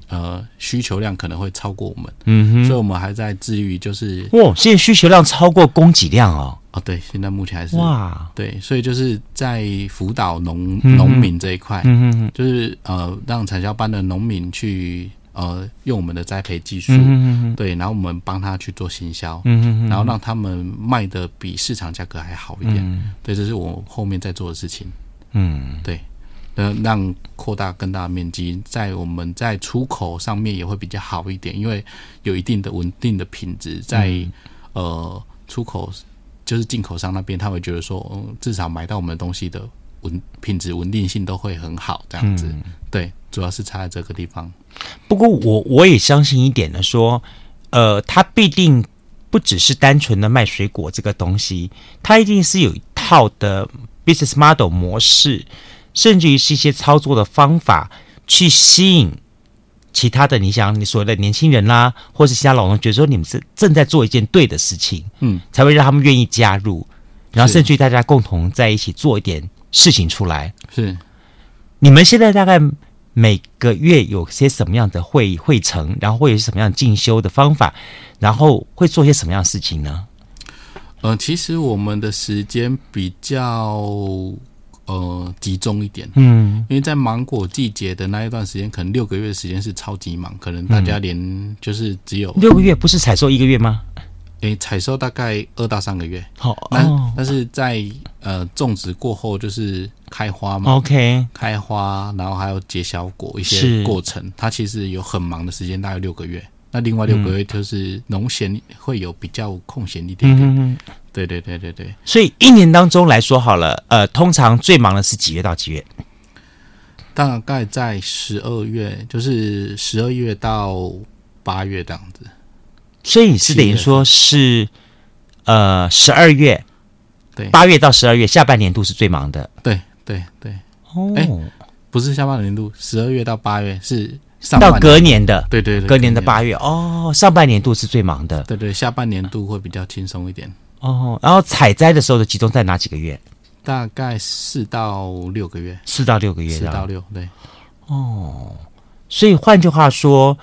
呃需求量可能会超过我们，嗯哼，所以我们还在致力于就是哇，现在需求量超过供给量哦。哦，对，现在目前还是哇，对，所以就是在辅导农农民这一块，嗯哼哼，就是呃让产销班的农民去呃用我们的栽培技术，对，然后我们帮他去做行销，然后让他们卖的比市场价格还好一点，嗯。对，这是我后面在做的事情，嗯。对，呃，让扩大更大的面积，在我们在出口上面也会比较好一点，因为有一定的稳定的品质，在、嗯、呃出口就是进口商那边，他会觉得说，嗯，至少买到我们的东西的稳品质稳定性都会很好，这样子，嗯。对，主要是差在这个地方。不过我我也相信一点的说，呃，它必定不只是单纯的卖水果这个东西，它一定是有一套的 business model 模式，甚至于是一些操作的方法，去吸引其他的你想你所谓的年轻人啦，或是其他老人，觉得说你们是正在做一件对的事情，嗯，才会让他们愿意加入，然后甚至于大家共同在一起做一点事情出来。是。你们现在大概每个月有些什么样的会会程，然后会有什么样进修的方法，然后会做些什么样的事情呢？呃，其实我们的时间比较呃集中一点，嗯因为在芒果季节的那一段时间，可能六个月的时间是超级忙，可能大家连就是只有六个月不是采收一个月吗？诶采收大概二到三个月，好那、哦但是在呃种植过后就是开花嘛。，OK，开花，然后还有结小果一些过程，它其实有很忙的时间，大概六个月。那另外六个月就是农闲会有比较空闲一点点。嗯嗯，对对对对对，所以一年当中来说好了，呃，通常最忙的是几月到几月？大概在十二月，就是十二月到八月这样子。所以是等于说是呃十二月，对。八月到十二月下半年度是最忙的。对对对，哦，哎不是下半年度，十二月到八月是上到。隔年的。对对对，隔年的八月。哦，上半年度是最忙的。对对，下半年度会比较轻松一点，哦，然后采摘的时候的集中在哪几个月？大概四到六个月，四到六个月，四到六，对。哦所以换句话说，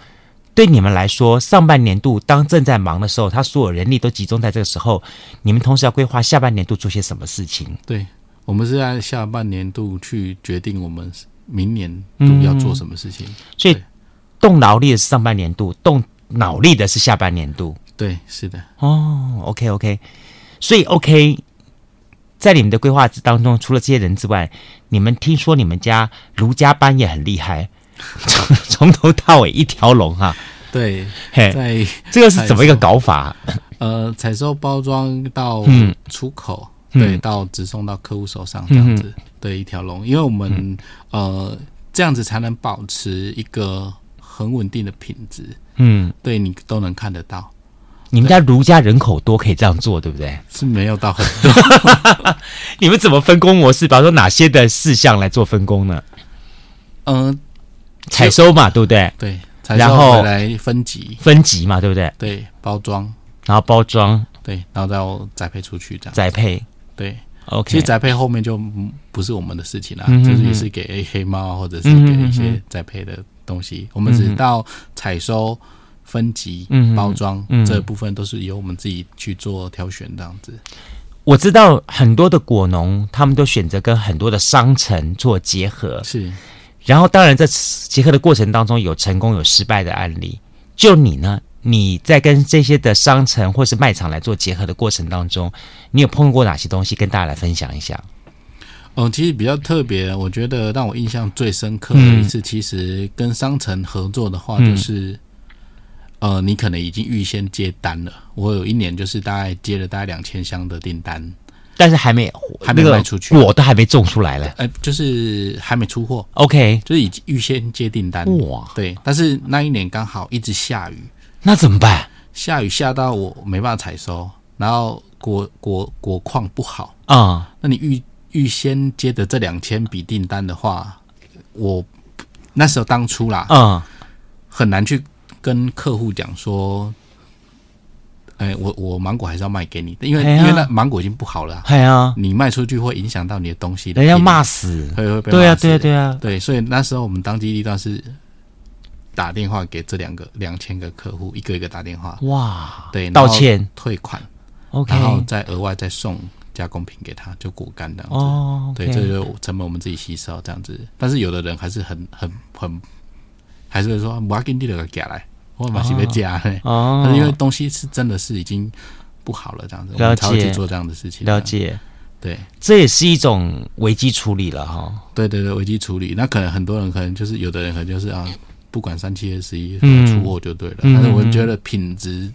对你们来说，上半年度当正在忙的时候，他所有人力都集中在这个时候，你们同时要规划下半年度做些什么事情。对，我们是在下半年度去决定我们明年度要做什么事情。所以动劳力的是上半年度，动脑力的是下半年度。对，是的，哦，OK OK，所以 OK，在你们的规划当中，除了这些人之外，你们听说你们家卢家班也很厉害，从 从头到尾一条龙哈、啊。对，嘿，在这个是怎么一个搞法？呃采收、包装到嗯出口，嗯对，到直送到客户手上这样子的一条龙，因为我们、嗯呃这样子才能保持一个很稳定的品质，嗯，对你都能看得到，你们家卢家人口多，可以这样做，对不对？是没有到很多。你们怎么分工模式？比方说哪些的事项来做分工呢？嗯、采收嘛，对不对？对，采然后来分级，分级嘛，对不对？对，包装，然后包装、对，然后再栽培出去这样。栽培对，，OK。其实栽培后面就嗯不是我们的事情啦，嗯哼哼就是也是给黑猫啊或者是给一些栽培的东西，我们只到采收、分级、嗯包装嗯这部分都是由我们自己去做挑选这样子。我知道很多的果农，他们都选择跟很多的商城做结合，是，然后当然在结合的过程当中有成功有失败的案例。就你呢？你在跟这些的商城或是卖场来做结合的过程当中，你有碰过哪些东西？跟大家来分享一下。嗯，其实比较特别，我觉得让我印象最深刻的一次，其实跟商城合作的话，就是。呃，你可能已经预先接单了。我有一年就是大概接了大概两千箱的订单，但是还没还没卖出去，我都还没种出来了。哎、呃，就是还没出货。OK，就是已经预先接订单。哇，对，但是那一年刚好一直下雨，那怎么办？下雨下到我没办法采收，然后果果果况不好啊、嗯。那你预预先接的这两千笔订单的话，我那时候当初啦，嗯，很难去。跟客户讲说，哎、欸，我我芒果还是要卖给你，因为、啊、因为那芒果已经不好了，系啊，你卖出去会影响到你的东西的，人家骂死，会会被，对啊，对啊，对啊，对，所以那时候我们当机立断是打电话给这两个两千个客户，一个一个打电话，哇，对，道歉。退款，OK，然后再额外再送加工品给他，就果干这样子。哦，对，这就成本我们自己吸收这样子。但是有的人还是很很很，还是会说我要给你那个夹来，我马上被夹嘞。哦，因为东西是真的是已经不好了，这样子，我们才会去做这样的事情。了解。对，这也是一种危机处理了哈。对对对，危机处理。那可能很多人可能就是有的人可能就是啊，不管三七二十一，出货就对了。嗯、但是我觉得品质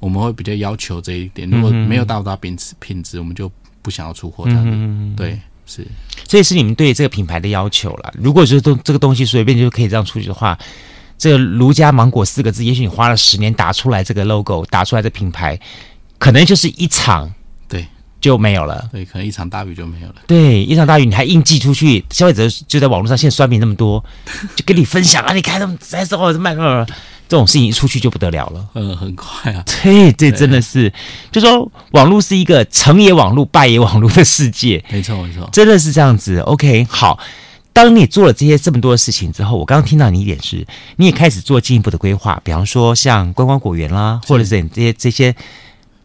我们会比较要求这一点，如果没有到达品质品质，我们就不想要出货这样子。嗯、对，是。这也是你们对这个品牌的要求了。如果说东这个东西随便就可以这样出去的话，这个卢家芒果四个字，也许你花了十年打出来这个 logo，打出来的品牌，可能就是一场。对就没有了，对，可能一场大雨就没有了。对，一场大雨你还硬寄出去，消费者就在网络上，现在酸民那么多，就跟你分享啊，你看他们三十号是卖了，这种事情一出去就不得了了。嗯，很快啊。对，这真的是，就说网络是一个成也网络，败也网络的世界。没错，没错，真的是这样子。OK，好，当你做了这些这么多的事情之后，我刚刚听到你一点是，你也开始做进一步的规划，比方说像观光果园啦，或者是你这些这些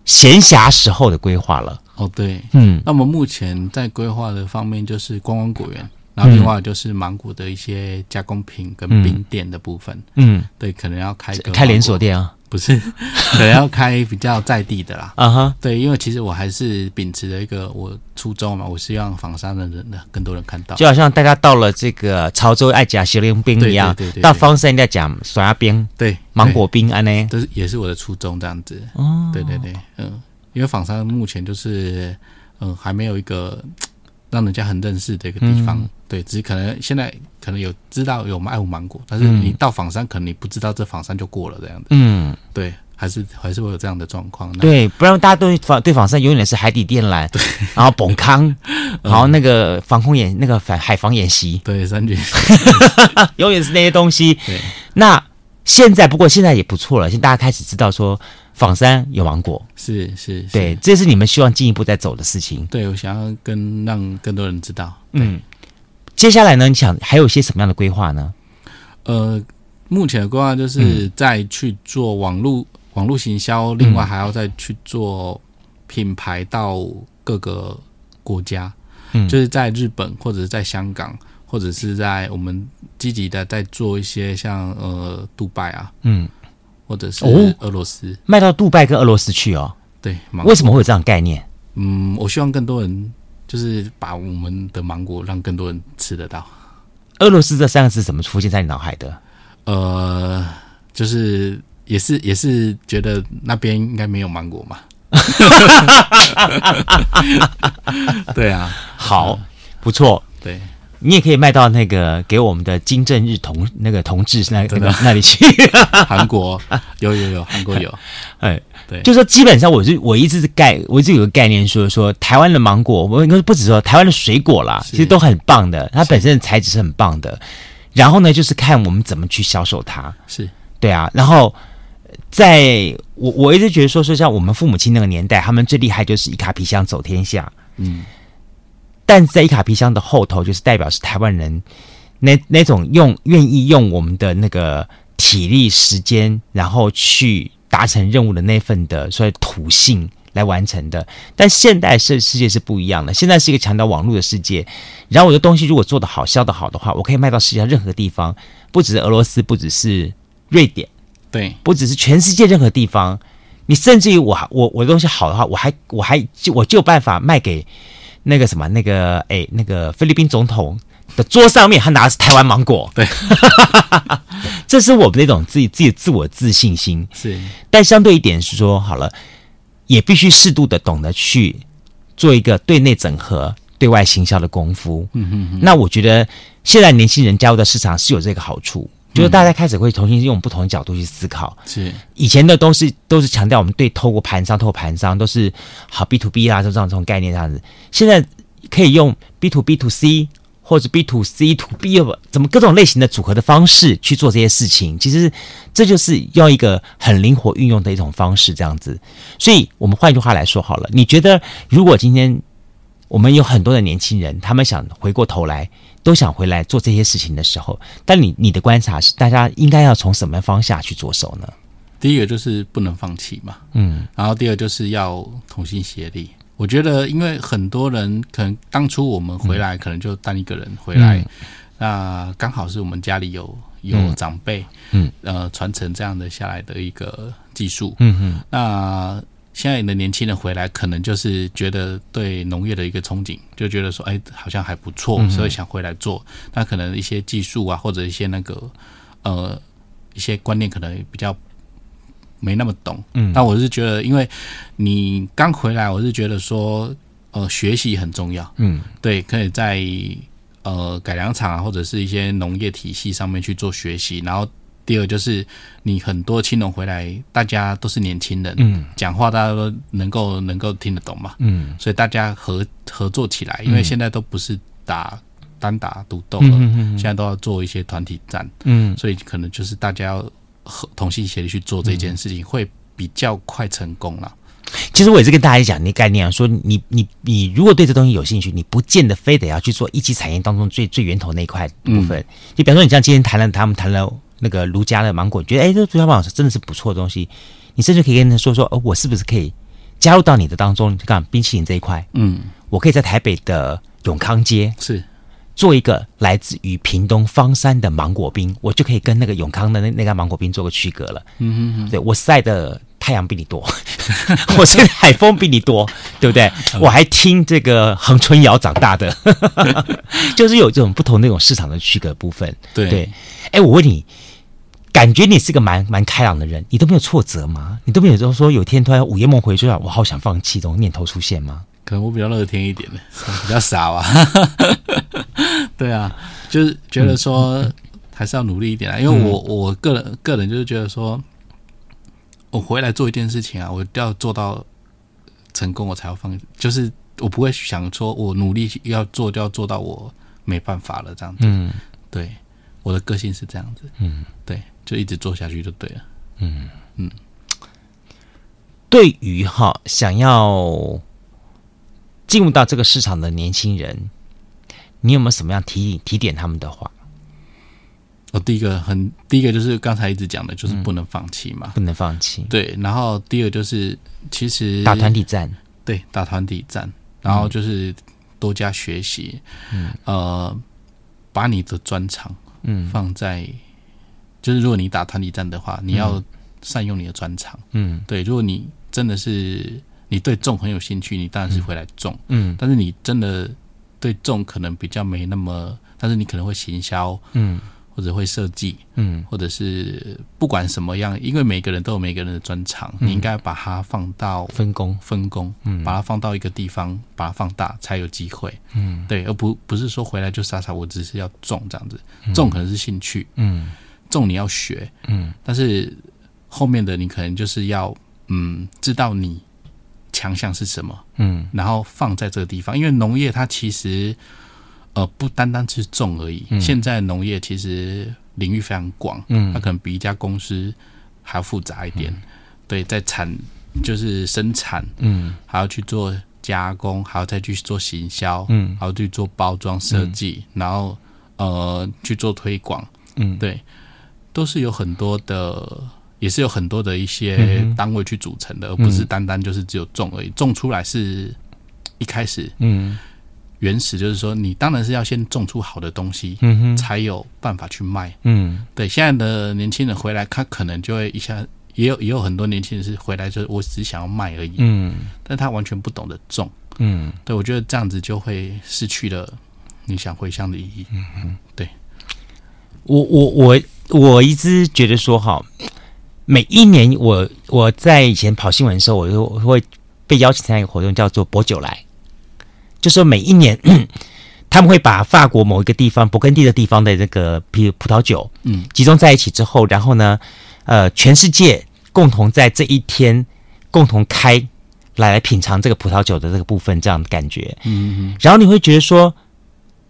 闲暇时候的规划了。哦，对，嗯，那么目前在规划的方面就是观光果园，然后另外就是芒果的一些加工品跟冰店的部分，嗯，对，可能要开开连锁店啊，不是，可能要开比较在地的啦，啊哈，对，因为其实我还是秉持着一个我初衷嘛，我希望仿山的人呢更多人看到，就好像大家到了这个潮州爱讲雪莲冰一样，对对，到方山在讲酸鸭冰，对，芒果冰安呢，都是也是我的初衷这样子，哦，对对对，嗯。因为仿山目前就是，嗯、呃，还没有一个让人家很认识的一个地方，嗯、对，只是可能现在可能有知道有爱护芒果，但是你到仿山，可能你不知道这仿山就过了这样子，嗯，对，还是还是会有这样的状况，对，不然大家都仿对仿山永远是海底电缆，对，然后崩康，然后那个防空演那个反海防演习，对，三军，永远是那些东西，对，那现在不过现在也不错了，现在大家开始知道说。仿山有芒果，是是，是。对，这是你们希望进一步在走的事情。对，我想要跟让更多人知道。嗯，接下来呢，你想还有一些什么样的规划呢？呃，目前的规划就是再去做网络、嗯、网络行销，另外还要再去做品牌到各个国家，嗯，就是在日本或者是在香港，或者是在我们积极的在做一些像呃，杜拜啊，嗯。或者是俄罗斯、哦、卖到杜拜跟俄罗斯去哦？对，为什么会有这样概念？嗯，我希望更多人就是把我们的芒果让更多人吃得到。俄罗斯这三个字怎么出现在你脑海的？呃，就是也是也是觉得那边应该没有芒果嘛。对啊，好，不错，对。你也可以卖到那个给我们的金正日同那个同志那那个那里去，韩国？有有有，韩国有，哎，对，就是说基本上我是我一直是概我一直有个概念说说台湾的芒果，我应该不止说台湾的水果啦，其实都很棒的，它本身的材质是很棒的，然后呢，就是看我们怎么去销售它，是。对啊，然后在我我一直觉得说说像我们父母亲那个年代，他们最厉害就是一卡皮箱走天下，嗯。但在一卡皮箱的后头，就是代表是台湾人那那种用愿意用我们的那个体力、时间，然后去达成任务的那份的所谓土性来完成的。但现代世世界是不一样的，现在是一个强调网络的世界。然后我的东西如果做得好、销得好的话，我可以卖到世界上任何地方，不只是俄罗斯，不只是瑞典，对，不只是全世界任何地方。你甚至于我我我的东西好的话，我还我还就我就有办法卖给。那个什么，那个哎，那个菲律宾总统的桌上面，他拿的是台湾芒果。对，这是我们那种自己自己自我自信心。是，但相对一点是说，好了，也必须适度的懂得去做一个对内整合、对外行销的功夫。嗯哼哼。那我觉得现在年轻人加入的市场是有这个好处。就是大家开始会重新用不同的角度去思考，是以前的都是都是强调我们对透过盘商透过盘商都是好 B to B 啊，就这样这种概念这样子。现在可以用 B to B to C 或者 B to C to B 怎么各种类型的组合的方式去做这些事情，其实这就是要一个很灵活运用的一种方式这样子。所以我们换句话来说好了，你觉得如果今天我们有很多的年轻人，他们想回过头来，都想回来做这些事情的时候，但你你的观察是，大家应该要从什么方向去着手呢？第一个就是不能放弃嘛，嗯，然后第二就是要同心协力。我觉得，因为很多人可能当初我们回来，可能就单一个人回来，嗯、那刚好是我们家里有有长辈，嗯，呃，传承这样的下来的一个技术，嗯嗯，那现在的年轻人回来，可能就是觉得对农业的一个憧憬，就觉得说，哎，好像还不错，所以想回来做。那可能一些技术啊，或者一些那个呃一些观念，可能比较。没那么懂，嗯，但我是觉得，因为你刚回来，我是觉得说，呃，学习很重要，嗯，对，可以在呃改良场啊，或者是一些农业体系上面去做学习。然后第二就是，你很多青龙回来，大家都是年轻人，嗯，讲话大家都能够能够听得懂嘛，嗯，所以大家合合作起来，因为现在都不是打单打独斗了，嗯现在都要做一些团体战，嗯，所以可能就是大家要。和同心协力去做这件事情，会比较快成功了。其实我也是跟大家讲那概念啊，说你你你如果对这东西有兴趣，你不见得非得要去做一级产业当中最最源头那一块部分。嗯、就比方说，你像今天谈了他们谈了那个卢家的芒果，觉得哎，这朱家芒果真的是不错的东西，你甚至可以跟他说说，哦，我是不是可以加入到你的当中？就看冰淇淋这一块，嗯，我可以在台北的永康街是。做一个来自于屏东方山的芒果冰，我就可以跟那个永康的那那个芒果冰做个区隔了。嗯哼哼，对，我晒的太阳比你多，我晒的海风比你多，对不对？我还听这个恒春谣长大的，就是有这种不同那种市场的区隔部分。对对，哎，我问你，感觉你是个蛮蛮开朗的人，你都没有挫折吗？你都没有说说有天突然午夜梦回说我好想放弃这种念头出现吗？可能我比较乐天一点的，比较傻吧。对啊，就是觉得说还是要努力一点啊，因为我我个人个人就是觉得说，我回来做一件事情啊，我要做到成功，我才要放。就是我不会想说我努力要做就要做到我没办法了这样子。嗯，对，我的个性是这样子。嗯，对，就一直做下去就对了。嗯嗯，对于哈想要。进入到这个市场的年轻人，你有没有什么样提提点他们的话？我第一个很第一个就是刚才一直讲的，就是不能放弃嘛，不能放弃。对，然后第二就是其实打团体战，对，打团体战，然后就是多加学习，嗯，呃，把你的专长，嗯，放在，就是如果你打团体战的话，你要善用你的专长，嗯，对，如果你真的是。你对种很有兴趣，你当然是回来种。嗯，但是你真的对种可能比较没那么，但是你可能会行销，嗯，或者会设计，嗯，或者是不管什么样，因为每个人都有每个人的专长，嗯，你应该把它放到分工，分工，嗯，把它放到一个地方，把它放大才有机会，嗯，对，而不不是说回来就傻傻，我只是要种这样子，种可能是兴趣，嗯，种你要学，嗯，但是后面的你可能就是要，嗯，知道你。强项是什么？嗯，然后放在这个地方，因为农业它其实呃不单单是种而已。嗯、现在农业其实领域非常广，嗯，它可能比一家公司还要复杂一点。嗯、对，在产就是生产，嗯，还要去做加工，还要再去做行销，嗯，还要去做包装设计，嗯、然后呃去做推广，嗯，对，都是有很多的。也是有很多的一些单位去组成的，嗯、而不是单单就是只有种而已。种出来是一开始，嗯，原始就是说，你当然是要先种出好的东西，嗯哼，才有办法去卖，嗯，对。现在的年轻人回来，他可能就会一下，也有也有很多年轻人是回来，就是我只想要卖而已，嗯，但他完全不懂得种，嗯，对，我觉得这样子就会失去了你想回乡的意义，嗯哼，对。我我我我一直觉得说哈。每一年我，我我在以前跑新闻的时候，我就会被邀请参加一个活动，叫做“博酒来”，就是说每一年 他们会把法国某一个地方、勃艮第的地方的这个，比如葡萄酒，嗯，集中在一起之后，然后呢，呃，全世界共同在这一天共同开来来品尝这个葡萄酒的这个部分，这样的感觉，嗯嗯，然后你会觉得说，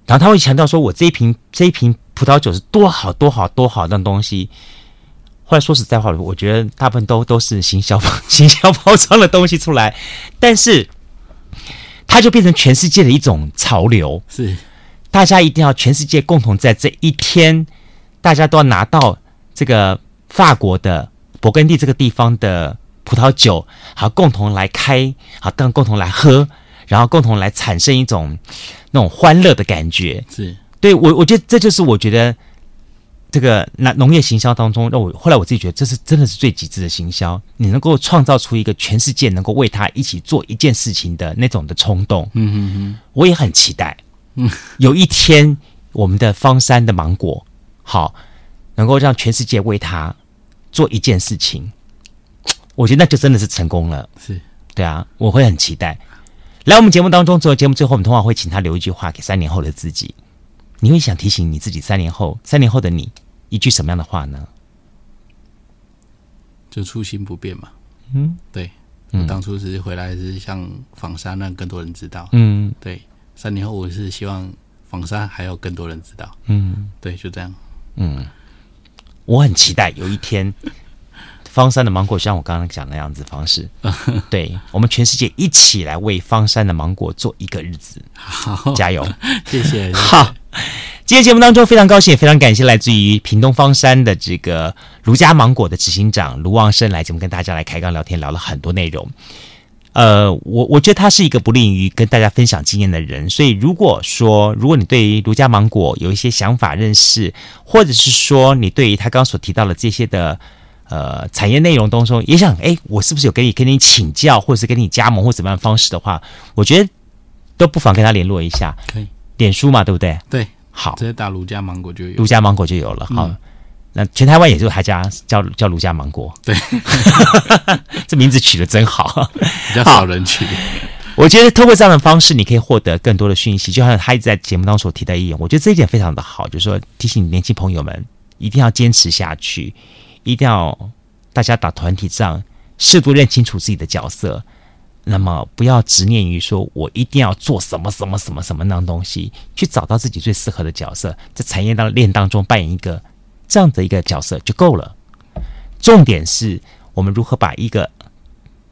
然后他会强调说，我这一瓶这一瓶葡萄酒是多好多好多好的东西。后来说实在话，我觉得大部分都都是行销行销包装的东西出来，但是它就变成全世界的一种潮流。是，大家一定要全世界共同在这一天，大家都要拿到这个法国的勃艮第这个地方的葡萄酒，好，共同来开，好，当共同来喝，然后共同来产生一种那种欢乐的感觉。是，对，我，我觉得这就是我觉得。这个那农业行销当中，让我后来我自己觉得这是真的是最极致的行销。你能够创造出一个全世界能够为他一起做一件事情的那种的冲动，嗯嗯嗯，我也很期待。嗯，有一天我们的方山的芒果，好能够让全世界为他做一件事情，我觉得那就真的是成功了。是，对啊，我会很期待。来我们节目当中，做节目最后，我们通常会请他留一句话给三年后的自己。你会想提醒你自己三年后，三年后的你。一句什么样的话呢？就初心不变嘛。嗯，对。我当初是回来是想访山，让更多人知道。嗯，对。三年后我是希望访山还有更多人知道。嗯，对，就这样。嗯，我很期待有一天，方山的芒果像我刚刚讲的那样子方式，对我们全世界一起来为方山的芒果做一个日子。好，加油！谢谢好。今天节目当中非常高兴，也非常感谢来自于屏东方山的这个卢家芒果的执行长卢旺生来节目跟大家来开刚聊天，聊了很多内容。呃，我我觉得他是一个不吝于跟大家分享经验的人，所以如果说如果你对于卢家芒果有一些想法认识，或者是说你对于他刚刚所提到的这些的呃产业内容当中也想哎，我是不是有跟你跟你请教，或者是跟你加盟或怎么样方式的话，我觉得都不妨跟他联络一下，可以，脸书嘛，对不对？对。好，直接打卢家芒果就有，卢家芒果就有了。好，嗯、那全台湾也就还家叫叫卢家芒果。对，这名字取得真好，比较少人取。我觉得透过这样的方式，你可以获得更多的讯息。就像他一直在节目当中所提的一点，我觉得这一点非常的好，就是说提醒年轻朋友们一定要坚持下去，一定要大家打团体仗，适度认清楚自己的角色。那么不要执念于说，我一定要做什么什么什么什么那样东西，去找到自己最适合的角色，在产业当链当中扮演一个这样的一个角色就够了。重点是我们如何把一个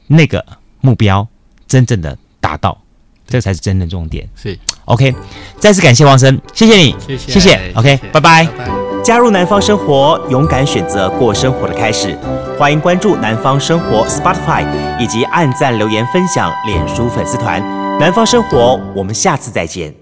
那个目标真正的达到，这才是真正重点。是 OK，再次感谢王生，谢谢你，谢谢，谢谢。OK，拜拜。拜拜。加入南方生活，勇敢选择过生活的开始。欢迎关注南方生活 Spotify，以及按赞、留言、分享脸书粉丝团。南方生活，我们下次再见。